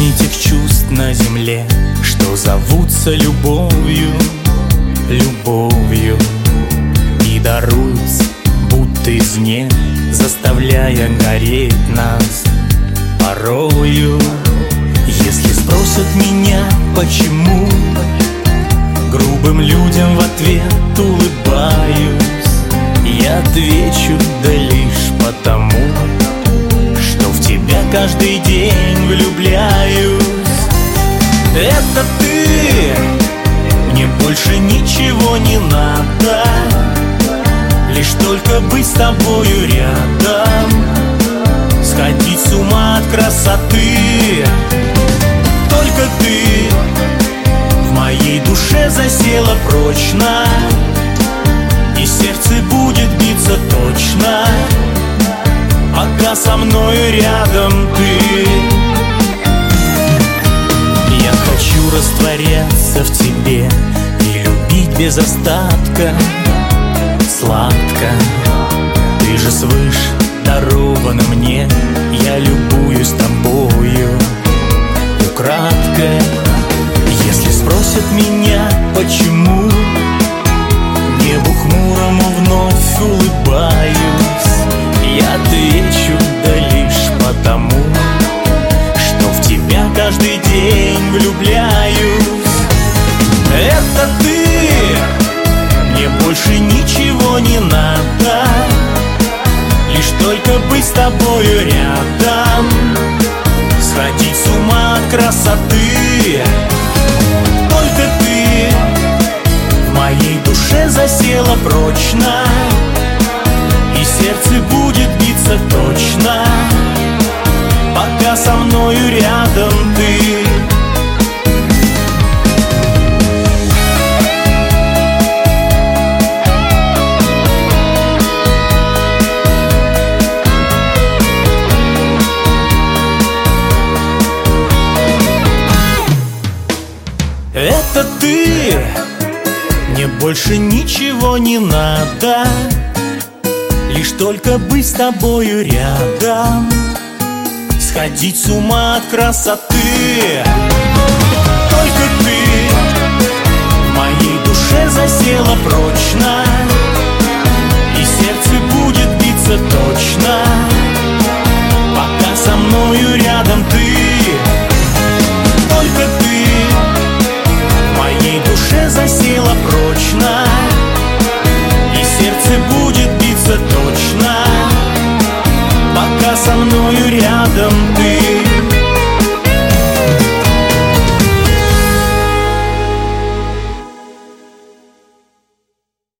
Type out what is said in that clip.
Касни тех чувств на земле Что зовутся любовью, любовью. И даруются, будто извне Заставляя гореть нас порою. Если спросят меня, почему Грубым людям в ответ улыбаюсь. Я отвечу, да лишь потому Что в тебя каждый день душе засела прочно И сердце будет биться точно. Пока со мною рядом ты. Я хочу растворяться в тебе И любить без остатка. Сладко Ты же свыше дарована мне Я любуюсь тобою. Украдкой Если спросят меня, почему Небу хмурому вновь улыбаюсь? Я отвечу, да лишь потому Что в тебя каждый день влюбляюсь. Это ты, мне больше ничего не надо Лишь только быть с тобою рядом. Сходить с ума от красоты прочно И сердце будет биться точно Пока со мною рядом ты. Это ты, мне больше ничего не надо Лишь только быть с тобою рядом. Сходить с ума от красоты